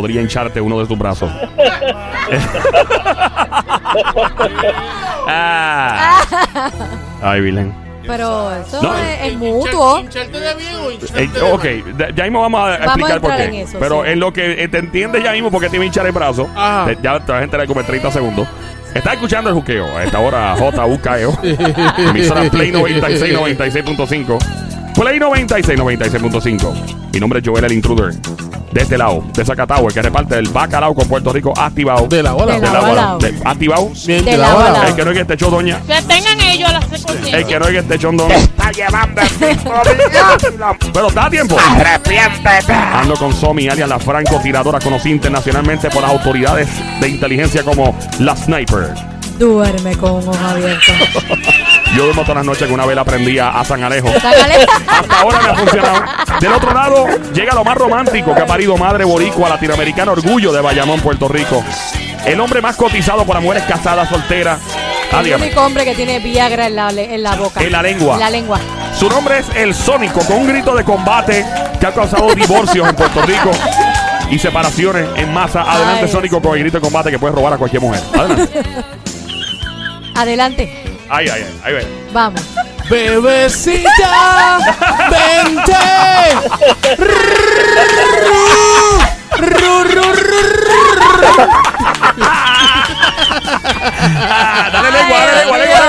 podría hincharte uno de tus brazos. ah. Ay, Vilén. Pero eso No. es, es mutuo. Eh, ok, de- ya mismo vamos a Vamos a explicar por qué. en eso, Pero sí. en lo que eh, te entiendes ya mismo por qué te iba a hinchar el brazo, te- ya te vas a enterar como en 30 segundos. Estás escuchando el juqueo. A esta hora JUKEO. Emisora Play 96, 96.5. Play 96, 96.5. Mi nombre es Joel el Intruder. De este lado, de Zacatau, el que reparte el bacalao con Puerto Rico activado. De la bola. De De la la bola. bola. De- activado. Bien, De de la la bola. bola. El que no es que esté echó doña. Que tengan ellos las 6%. El que no es que esté echando está llevando Pero da tiempo. Ando con Somi, alias la francotiradora conocida internacionalmente por las autoridades de inteligencia como la Sniper. Duerme con un ojo abierto. Yo duermo todas las noches con una vela prendida a San Alejo. Hasta ahora me ha funcionado. Del otro lado, llega lo más romántico que ha parido madre boricua, latinoamericano orgullo de Bayamón, Puerto Rico. El hombre más cotizado para mujeres casadas, solteras. Ah, El único hombre que tiene Viagra en la, en la boca. En la lengua. En la lengua. Su nombre es El Sónico, con un grito de combate que ha causado divorcios en Puerto Rico y separaciones en masa. Adelante, Ay, Sónico, con el grito de combate que puede robar a cualquier mujer. Adelante. Adelante. Ay, ay, ay. Ahí ve. Vamos. Bebecita, vente. Ru, ru, ru, ru. Ah, dale lengua, dale lengua, lengua.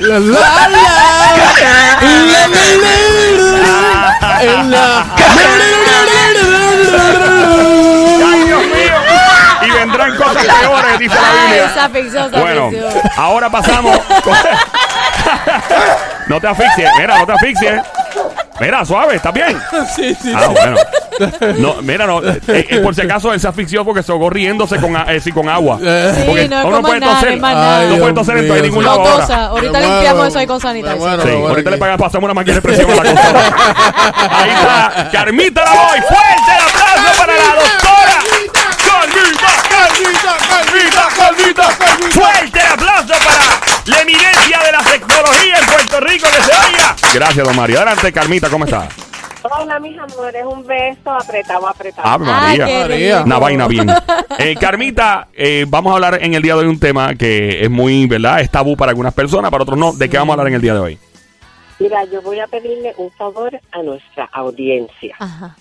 La, la, la. La, la, la, la. En la- peores, dice la Ay, Biblia. esa ficción, esa Bueno, ficción. ahora pasamos. con- no te asfixies, mira, no te asfixies. Mira, suave, ¿estás bien? Sí, sí, Ah, bueno. No, mira, no. eh, eh, por si acaso él se asfixió porque se ahogó riéndose con, a- eh, sí, con agua. Sí, Porque no es uno como puede nada, toser. es más Ay, nada. No Dios puede toser en mío, ningún No lado ahora. tosa. Ahorita Me muero. limpiamos eso ahí con Me sanitizer. muero. Sí, Bueno, ahorita le que- pagan, pasamos una máquina de presión a la cosa. Ahí está, Carmita la voy. Fuerte el aplauso para la doctora. Carmita, Carmita, Carmita, Carmita. Fuerte aplauso para la eminencia de la tecnología en Puerto Rico que se oiga. Gracias, don Mario. Adelante, Carmita, ¿cómo está? Hola, mis amores, un beso apretado, apretado. Ay, María. María. Una vaina bien. Eh, Carmita, eh, vamos a hablar en el día de hoy un tema que es muy, ¿verdad? Es tabú para algunas personas, para otros no. ¿De qué vamos a hablar en el día de hoy? Mira, yo voy a pedirle un favor a nuestra audiencia. Ajá.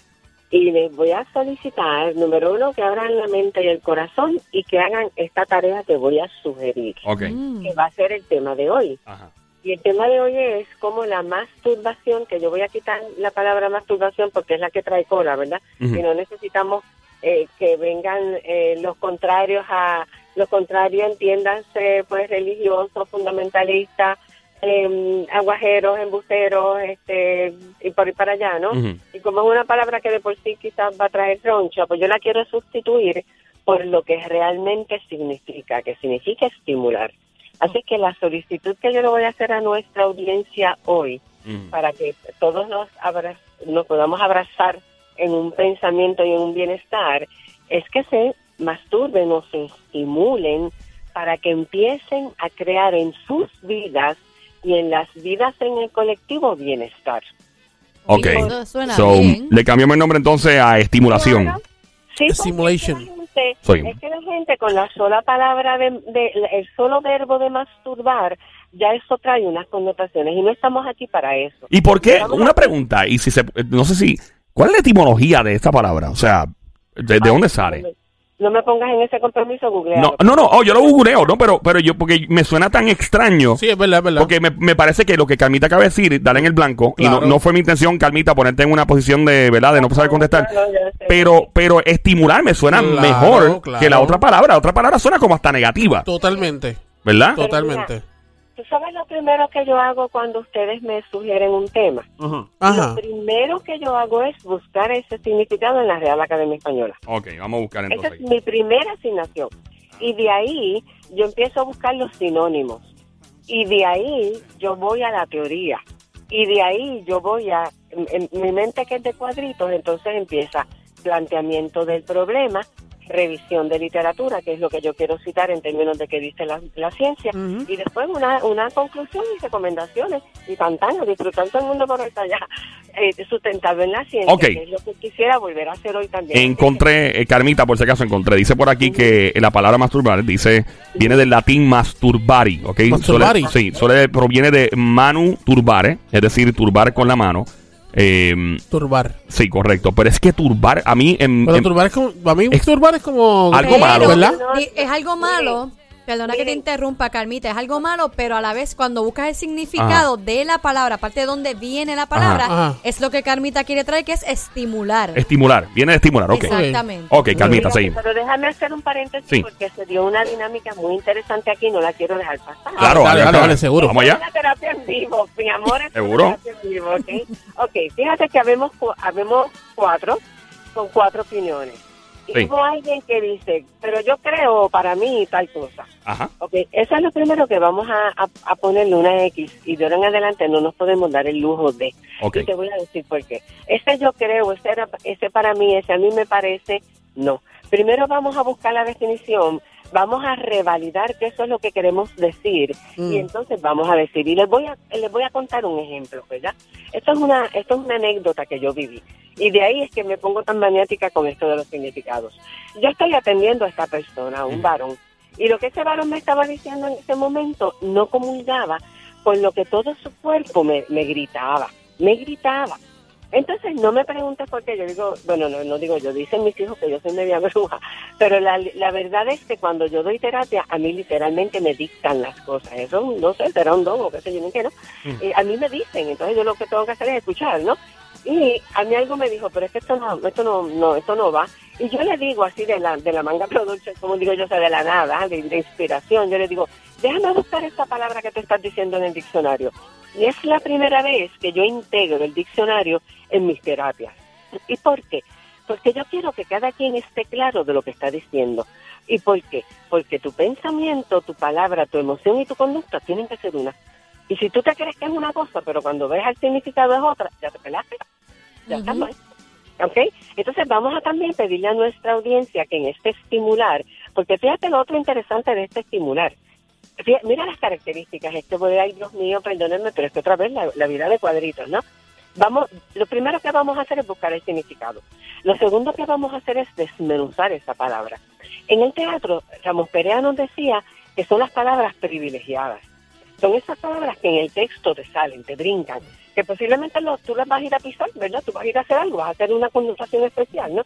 Y les voy a solicitar, número uno, que abran la mente y el corazón y que hagan esta tarea que voy a sugerir. Mm. que va a ser el tema de hoy. Ajá. Y el tema de hoy es como la masturbación, que yo voy a quitar la palabra masturbación porque es la que trae cola, ¿verdad? Ujú. Y no necesitamos eh, que vengan eh, los contrarios a, los contrarios entiéndanse, pues religiosos, fundamentalistas, eh, aguajeros, embusteros, este, y por ahí para allá, ¿no? Y como es una palabra que de por sí quizás va a traer roncha, pues yo la quiero sustituir por lo que realmente significa, que significa estimular. Así que la solicitud que yo le voy a hacer a nuestra audiencia hoy, para que todos nos, abra- nos podamos abrazar en un pensamiento y en un bienestar, es que se masturben o se estimulen para que empiecen a crear en sus vidas y en las vidas en el colectivo bienestar. Ok. Suena So, bien. le cambiamos el nombre entonces a estimulación. Claro. Sí, Stimulation. Es que, la gente, Soy- es que la gente con la sola palabra, de, de- el solo verbo de masturbar, ya eso trae unas connotaciones y no estamos aquí para eso. ¿Y por qué? Estamos Una aquí- pregunta, y si se, no sé si, ¿cuál es la etimología de esta palabra? O sea, ¿de, de dónde sale? No me pongas en ese compromiso, googlea. No, no, no, oh, yo lo googleo, no, pero, pero yo, porque me suena tan extraño. Sí, es verdad, es verdad. Porque me, me parece que lo que Carmita acaba de decir, dar en el blanco, y no, no fue mi intención, Carmita, ponerte en una posición de, ¿verdad? De no saber contestar. No, no. Pero, pero estimular me suena Claro, mejor claro. que la otra palabra. La otra palabra suena como hasta negativa, Totalmente. ¿verdad? Pero Totalmente. Mira, ¿Tú sabes lo primero que yo hago cuando ustedes me sugieren un tema? Ajá. Lo primero que yo hago es buscar ese significado en la Real Academia Española. Ok, vamos a buscar Esa entonces. es mi primera asignación. Y de ahí yo empiezo a buscar los sinónimos. Y de ahí yo voy a la teoría. Y de ahí yo voy a... En, en mi mente que es de cuadritos, entonces empieza planteamiento del problema, revisión de literatura, que es lo que yo quiero citar en términos de que dice la, la ciencia, y después una, una conclusión y recomendaciones, y pantano, disfrutar todo el mundo por estar allá, eh, sustentable en la ciencia, Ok. que es lo que quisiera volver a hacer hoy también. Encontré, eh, Carmita, por si acaso encontré. Dice por aquí que la palabra masturbar dice viene del latín masturbari, ¿ok? Masturbari. Suele- sí, suele, proviene de manu turbare, es decir, turbar con la mano. Eh, Turbar. sí, correcto. Pero es que turbar, a mí, en, Pero en- turbar es como. A mí, Es- turbar es como. Algo malo. ¿Verdad? es algo malo. Perdona que te interrumpa, Carmita. Es algo malo, pero a la vez, cuando buscas el significado de la palabra, aparte de dónde viene la palabra, Ajá. Ajá. es lo que Carmita quiere traer, que es estimular. estimular, viene de estimular, ok. Exactamente. Ok, Carmita, Mira, seguimos. Pero déjame hacer un paréntesis Sí. porque se dio una dinámica muy interesante aquí, no la quiero dejar pasar. Claro, dale, dale, dale, seguro. Vamos Es allá. una terapia en vivo, mi amor. Es ¿Seguro? una terapia en vivo, ¿ok? Ok, fíjate que habemos, habemos cuatro con cuatro opiniones. Y Sí. hubo alguien que dice, pero yo creo para mí tal cosa. Ajá. Ok, eso es lo primero que vamos a, a, a ponerle una X y de ahora en adelante no nos podemos dar el lujo de. Ok. Y te voy a decir por qué. Ese yo creo, ese, era, ese para mí, ese a mí me parece, no. Primero vamos a buscar la definición, vamos a revalidar que eso es lo que queremos decir y entonces vamos a decir. Y les voy a, les voy a contar un ejemplo, ¿verdad? Esto es una, esto es una anécdota que yo viví. Y de ahí es que me pongo tan maniática con esto de los significados. Yo estoy atendiendo a esta persona, a un varón, y lo que ese varón me estaba diciendo en ese momento no comulgaba con lo que todo su cuerpo me, me gritaba, me gritaba. Entonces no me preguntes por qué, yo digo, bueno, no, no digo yo, dicen mis hijos que yo soy media bruja, pero la, la verdad es que cuando yo doy terapia, a mí literalmente me dictan las cosas, eso no sé, será un don o qué sé yo, ni qué, ¿no? Y a mí me dicen, entonces yo lo que tengo que hacer es escuchar, ¿no? Y a mí algo me dijo, pero es que esto no, esto no, no, esto no va. Y yo le digo así de la, de la manga production, como digo yo, o sea, de la nada, de, de inspiración, yo le digo, déjame buscar esta palabra que te estás diciendo en el diccionario. Y es la primera vez que yo integro el diccionario en mis terapias. ¿Y por qué? Porque yo quiero que cada quien esté claro de lo que está diciendo. ¿Y por qué? Porque tu pensamiento, tu palabra, tu emoción y tu conducta tienen que ser una. Y si tú te crees que es una cosa, pero cuando ves el significado es otra, ya te pelaste. Ya está mal. ¿Ok? Entonces vamos a también pedirle a nuestra audiencia que en este estimular, porque fíjate lo otro interesante de este estimular. Mira las características, este voy ay Dios mío, perdónenme, pero es que otra vez la, la vida de cuadritos, ¿no? Vamos, lo primero que vamos a hacer es buscar el significado. Lo segundo que vamos a hacer es desmenuzar esa palabra. En el teatro, Ramos Perea nos decía que son las palabras privilegiadas. Son esas palabras que en el texto te salen, te brincan, que posiblemente lo- tú las vas a ir a pisar, ¿verdad? Tú vas a ir a hacer algo, vas a hacer una connotación especial, ¿no?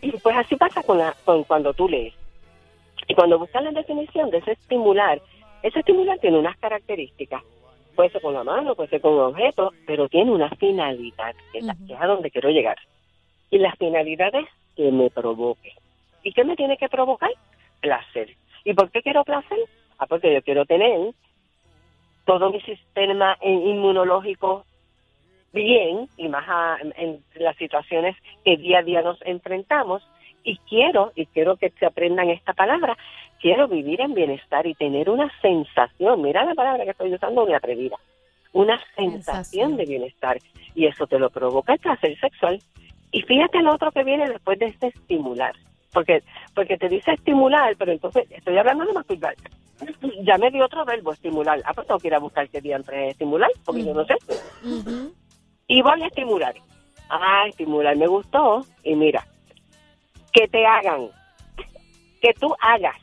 Y pues así pasa con, la, con cuando tú lees. Y cuando buscas la definición de ese estimular, ese estimular tiene unas características. Puede ser con la mano, puede ser con un objeto, pero tiene una finalidad, que es, a donde quiero llegar. Y la finalidad es que me provoque. ¿Y qué me tiene que provocar? Placer. ¿Y por qué quiero placer? Ah, porque yo quiero tener todo mi sistema inmunológico bien y más a- en las situaciones que día a día nos enfrentamos y quiero y quiero que se aprendan esta palabra quiero vivir en bienestar y tener una sensación mira la palabra que estoy usando muy atrevida una sensación Sensación. de bienestar y eso te lo provoca el placer sexual y fíjate lo otro que viene después de este estimular porque porque te dice estimular pero entonces estoy hablando de masturbar ya me dio otro verbo estimular ah pues tengo que ir a buscar qué día entre estimular porque yo no sé y voy a estimular. Ah, estimular me gustó. Y mira, que te hagan, que tú hagas.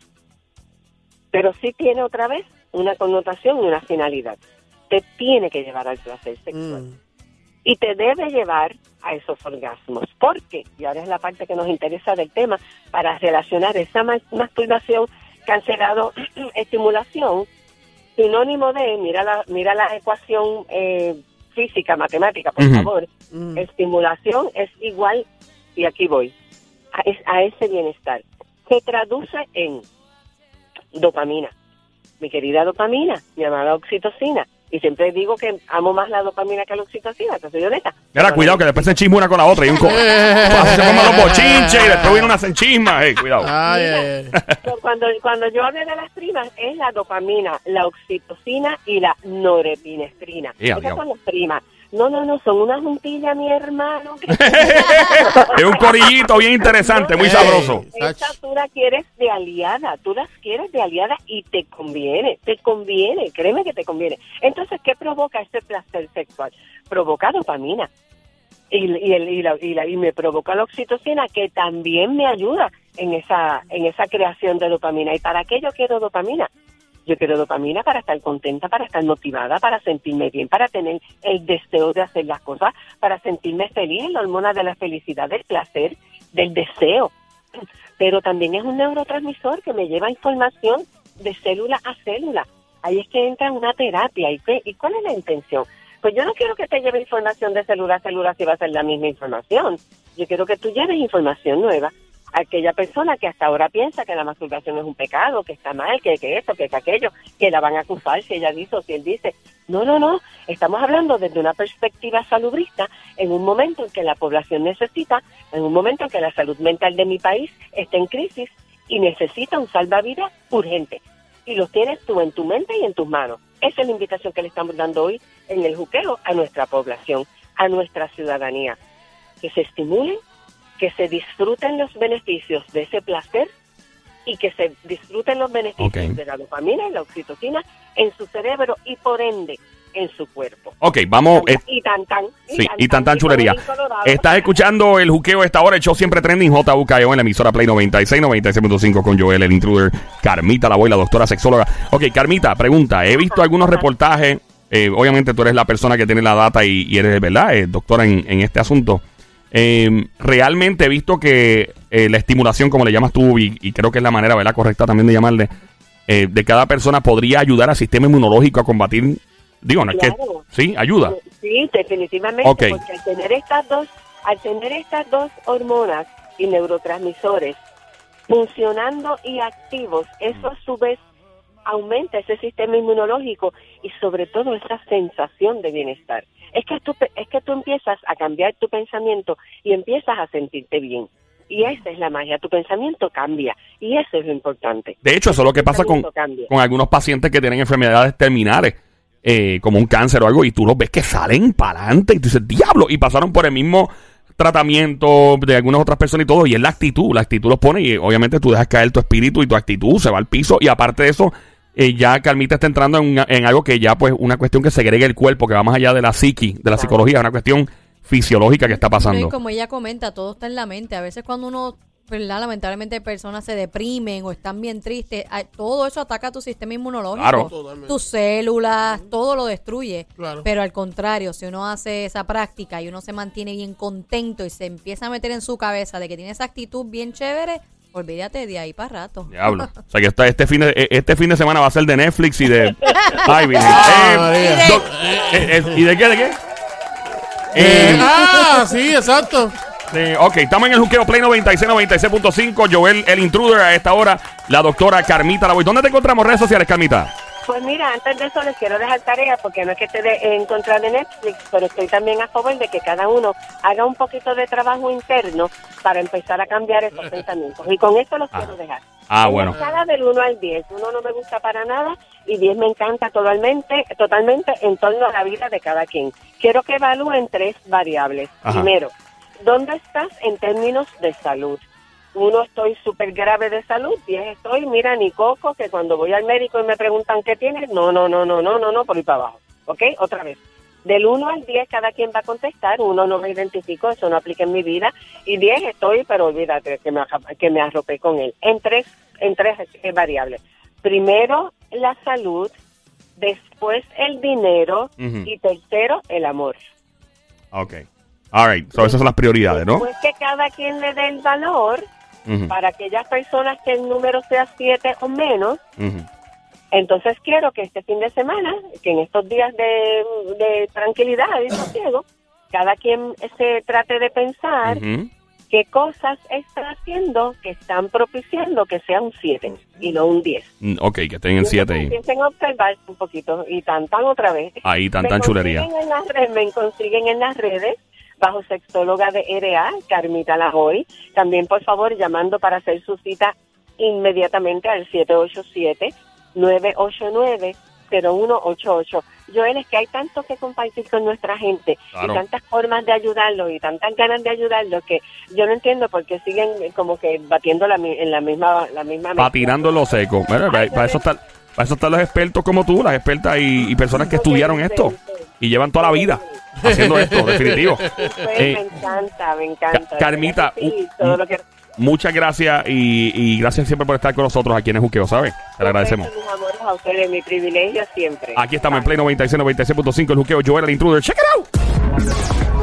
Pero sí tiene otra vez una connotación y una finalidad. Te tiene que llevar al placer sexual. Mm. y te debe llevar a esos orgasmos. Porque, y ahora es la parte que nos interesa del tema, para relacionar esa ma- masturbación cancelado estimulación, sinónimo de, mira la, mira la ecuación eh, física, matemática, por favor, Mm. estimulación es igual, y aquí voy, a, es- a ese bienestar. Se traduce en dopamina, mi querida dopamina, mi amada oxitocina. Y siempre digo que amo más la dopamina que la oxitocina, te soy honesta. Mira, cuidado que después se chisma una con la otra y un co se forman los bochinches y después viene una senchisma. Hey, cuidado. Ay, ay, ay. Pero Cuando, cuando yo hablo de las primas, es la dopamina, la oxitocina y la norepinestrina. Ya, Esas son las primas. No, no, no, son una juntilla, mi hermano. que- es un corillito bien interesante, muy sabroso. Esa tú la quieres de aliada, tú las quieres de aliada y te conviene, te conviene, créeme que te conviene. Entonces, ¿qué provoca este placer sexual? Provoca dopamina. Y, y, el- y la- y la- y me provoca la oxitocina que también me ayuda en esa, en esa creación de dopamina. ¿Y para qué yo quiero dopamina? Yo quiero dopamina para estar contenta, para estar motivada, para sentirme bien, para tener el deseo de hacer las cosas, para sentirme feliz, la hormona de la felicidad, del placer, del deseo. Pero también es un neurotransmisor que me lleva información de célula a célula. Ahí es que entra una terapia. ¿Y, qué, ¿Y cuál es la intención? Pues yo no quiero que te lleve información de célula a célula si va a ser la misma información. Yo quiero que tú lleves información nueva aquella persona que hasta ahora piensa que la masturbación es un pecado, que está mal, que, que esto, que, que aquello, que la van a acusar si ella dice o si él dice. No, no, no. Estamos hablando desde una perspectiva salubrista en un momento en que la población necesita, en un momento en que la salud mental de mi país está en crisis y necesita un salvavidas urgente. Y lo tienes tú en tu mente y en tus manos. Esa es la invitación que le estamos dando hoy en el juqueo a nuestra población, a nuestra ciudadanía. Que se estimulen, que se disfruten los beneficios de ese placer y que se disfruten los beneficios de la dopamina y la oxitocina en su cerebro y por ende en su cuerpo. Ok, vamos. eh, y tan tan. Sí, y tan tan chulería. Estás escuchando el juqueo esta hora, el show siempre trending, JUKEO en la emisora Play 96, 96.5 con Joel, el intruder, Carmita, la voy, la doctora sexóloga. Ok, Carmita, pregunta, he visto algunos reportajes, eh, obviamente tú eres la persona que tiene la data y, y eres, ¿verdad?, eh, doctora en, en este asunto. Eh, realmente he visto que eh, la estimulación, como le llamas tú, y, y creo que es la manera, ¿verdad?, correcta también de llamarle, eh, de cada persona podría ayudar al sistema inmunológico a combatir, digo, no es que, sí, ayuda. Sí, definitivamente, porque al tener estas dos, al tener estas dos hormonas y neurotransmisores funcionando y activos, eso a su vez aumenta ese sistema inmunológico y sobre todo esa sensación de bienestar. Es que tú es que tú empiezas a cambiar tu pensamiento y empiezas a sentirte bien. Y esa es la magia, tu pensamiento cambia y eso es lo importante. De hecho, eso es lo que pasa con, con algunos pacientes que tienen enfermedades terminales, eh, como un cáncer o algo, y tú los ves que salen para adelante y tú dices, diablo, y pasaron por el mismo tratamiento de algunas otras personas y todo, y es la actitud, la actitud los pone y obviamente tú dejas caer tu espíritu y tu actitud se va al piso y aparte de eso, eh, ya Carmita está entrando en, una- en algo que ya pues una cuestión que segrega el cuerpo, que va más allá de la psiqui, de la psicología, es una cuestión fisiológica que está y pasando. como ella comenta, todo está en la mente. A veces cuando uno, ¿verdad? lamentablemente personas se deprimen o están bien tristes, a- todo eso ataca tu sistema inmunológico. Claro. Tus células, todo lo destruye. Claro. Pero al contrario, si uno hace esa práctica y uno se mantiene bien contento y se empieza a meter en su cabeza de que tiene esa actitud bien chévere, olvídate de ahí para rato. Diablo. O sea que esta- este, fin de, eh, este fin de semana va a ser de Netflix y de... Ay, Virgen. Ah, Eh, María. doc- eh, eh, ¿Y de qué? ¿De qué? Eh, Eh, ah, sí, exacto. Eh, ok, estamos en el juqueo Play 96, 96.5. Joel, el intruder a esta hora. La doctora Carmita Lavoy. ¿Dónde te encontramos redes sociales, Carmita? Pues mira, antes de eso les quiero dejar tarea, porque no es que esté de- en contra de Netflix, pero estoy también a favor de que cada uno haga un poquito de trabajo interno para empezar a cambiar esos pensamientos. Y con esto los quiero dejar. Ah, En bueno. escala del 1 al 10. Uno no me gusta para nada y 10 me encanta totalmente, totalmente en torno a la vida de cada quien. Quiero que evalúen tres variables. Ajá. Primero, ¿dónde estás en términos de salud? Uno, estoy súper grave de salud. Diez, estoy, mira, ni coco, que cuando voy al médico y me preguntan qué tienes, no, no, no, no, no, no, no, por ahí para abajo. ¿Ok? Otra vez. Del 1 al 10 cada quien va a contestar. Uno no me identifico, eso no aplica en mi vida. Y 10 estoy, pero olvídate que me, que me arropé con él. En tres, en tres eh, variables. Primero, la salud. Después, el dinero. Y tercero, el amor. Ok. All right. So, esas son las prioridades, ¿no? Pues que cada quien le dé el valor Para aquellas personas que el número sea 7 o menos. Entonces quiero que este fin de semana, que en estos días de, de tranquilidad y sosiego, cada quien se trate de pensar qué cosas está haciendo que están propiciando que sea un 7 y no un 10. Mm, Ok, que estén en Y 7 entonces y Empiecen a observar un poquito y tan tan otra vez. ahí tan Me tan chulería. consiguen en las redes- me consiguen en las redes bajo sexóloga de RA, Carmita Lajoy. También, por favor, llamando para hacer su cita inmediatamente al 787-989-0188. Joel, es que hay tanto que compartir con nuestra gente Claro. y tantas formas de ayudarlo y tantas ganas de ayudarlo que yo no entiendo por qué siguen como que batiendo la, en la misma la misma. Patinando lo seco. Bueno, para, para eso están, para eso están los expertos como tú, las expertas y, y personas que estudiaron esto y llevan toda la vida haciendo esto, definitivo. Pues, Eh, me encanta, me encanta. Ca- Carmita, Sí, u- todo lo que Muchas gracias y, y gracias siempre por estar con nosotros aquí en el Juqueo, ¿sabes? Te lo agradecemos. Mis amores a ustedes, mi privilegio siempre. Aquí estamos en Play 96, 96.5, el Juqueo, Joel, el intruder. Check it out.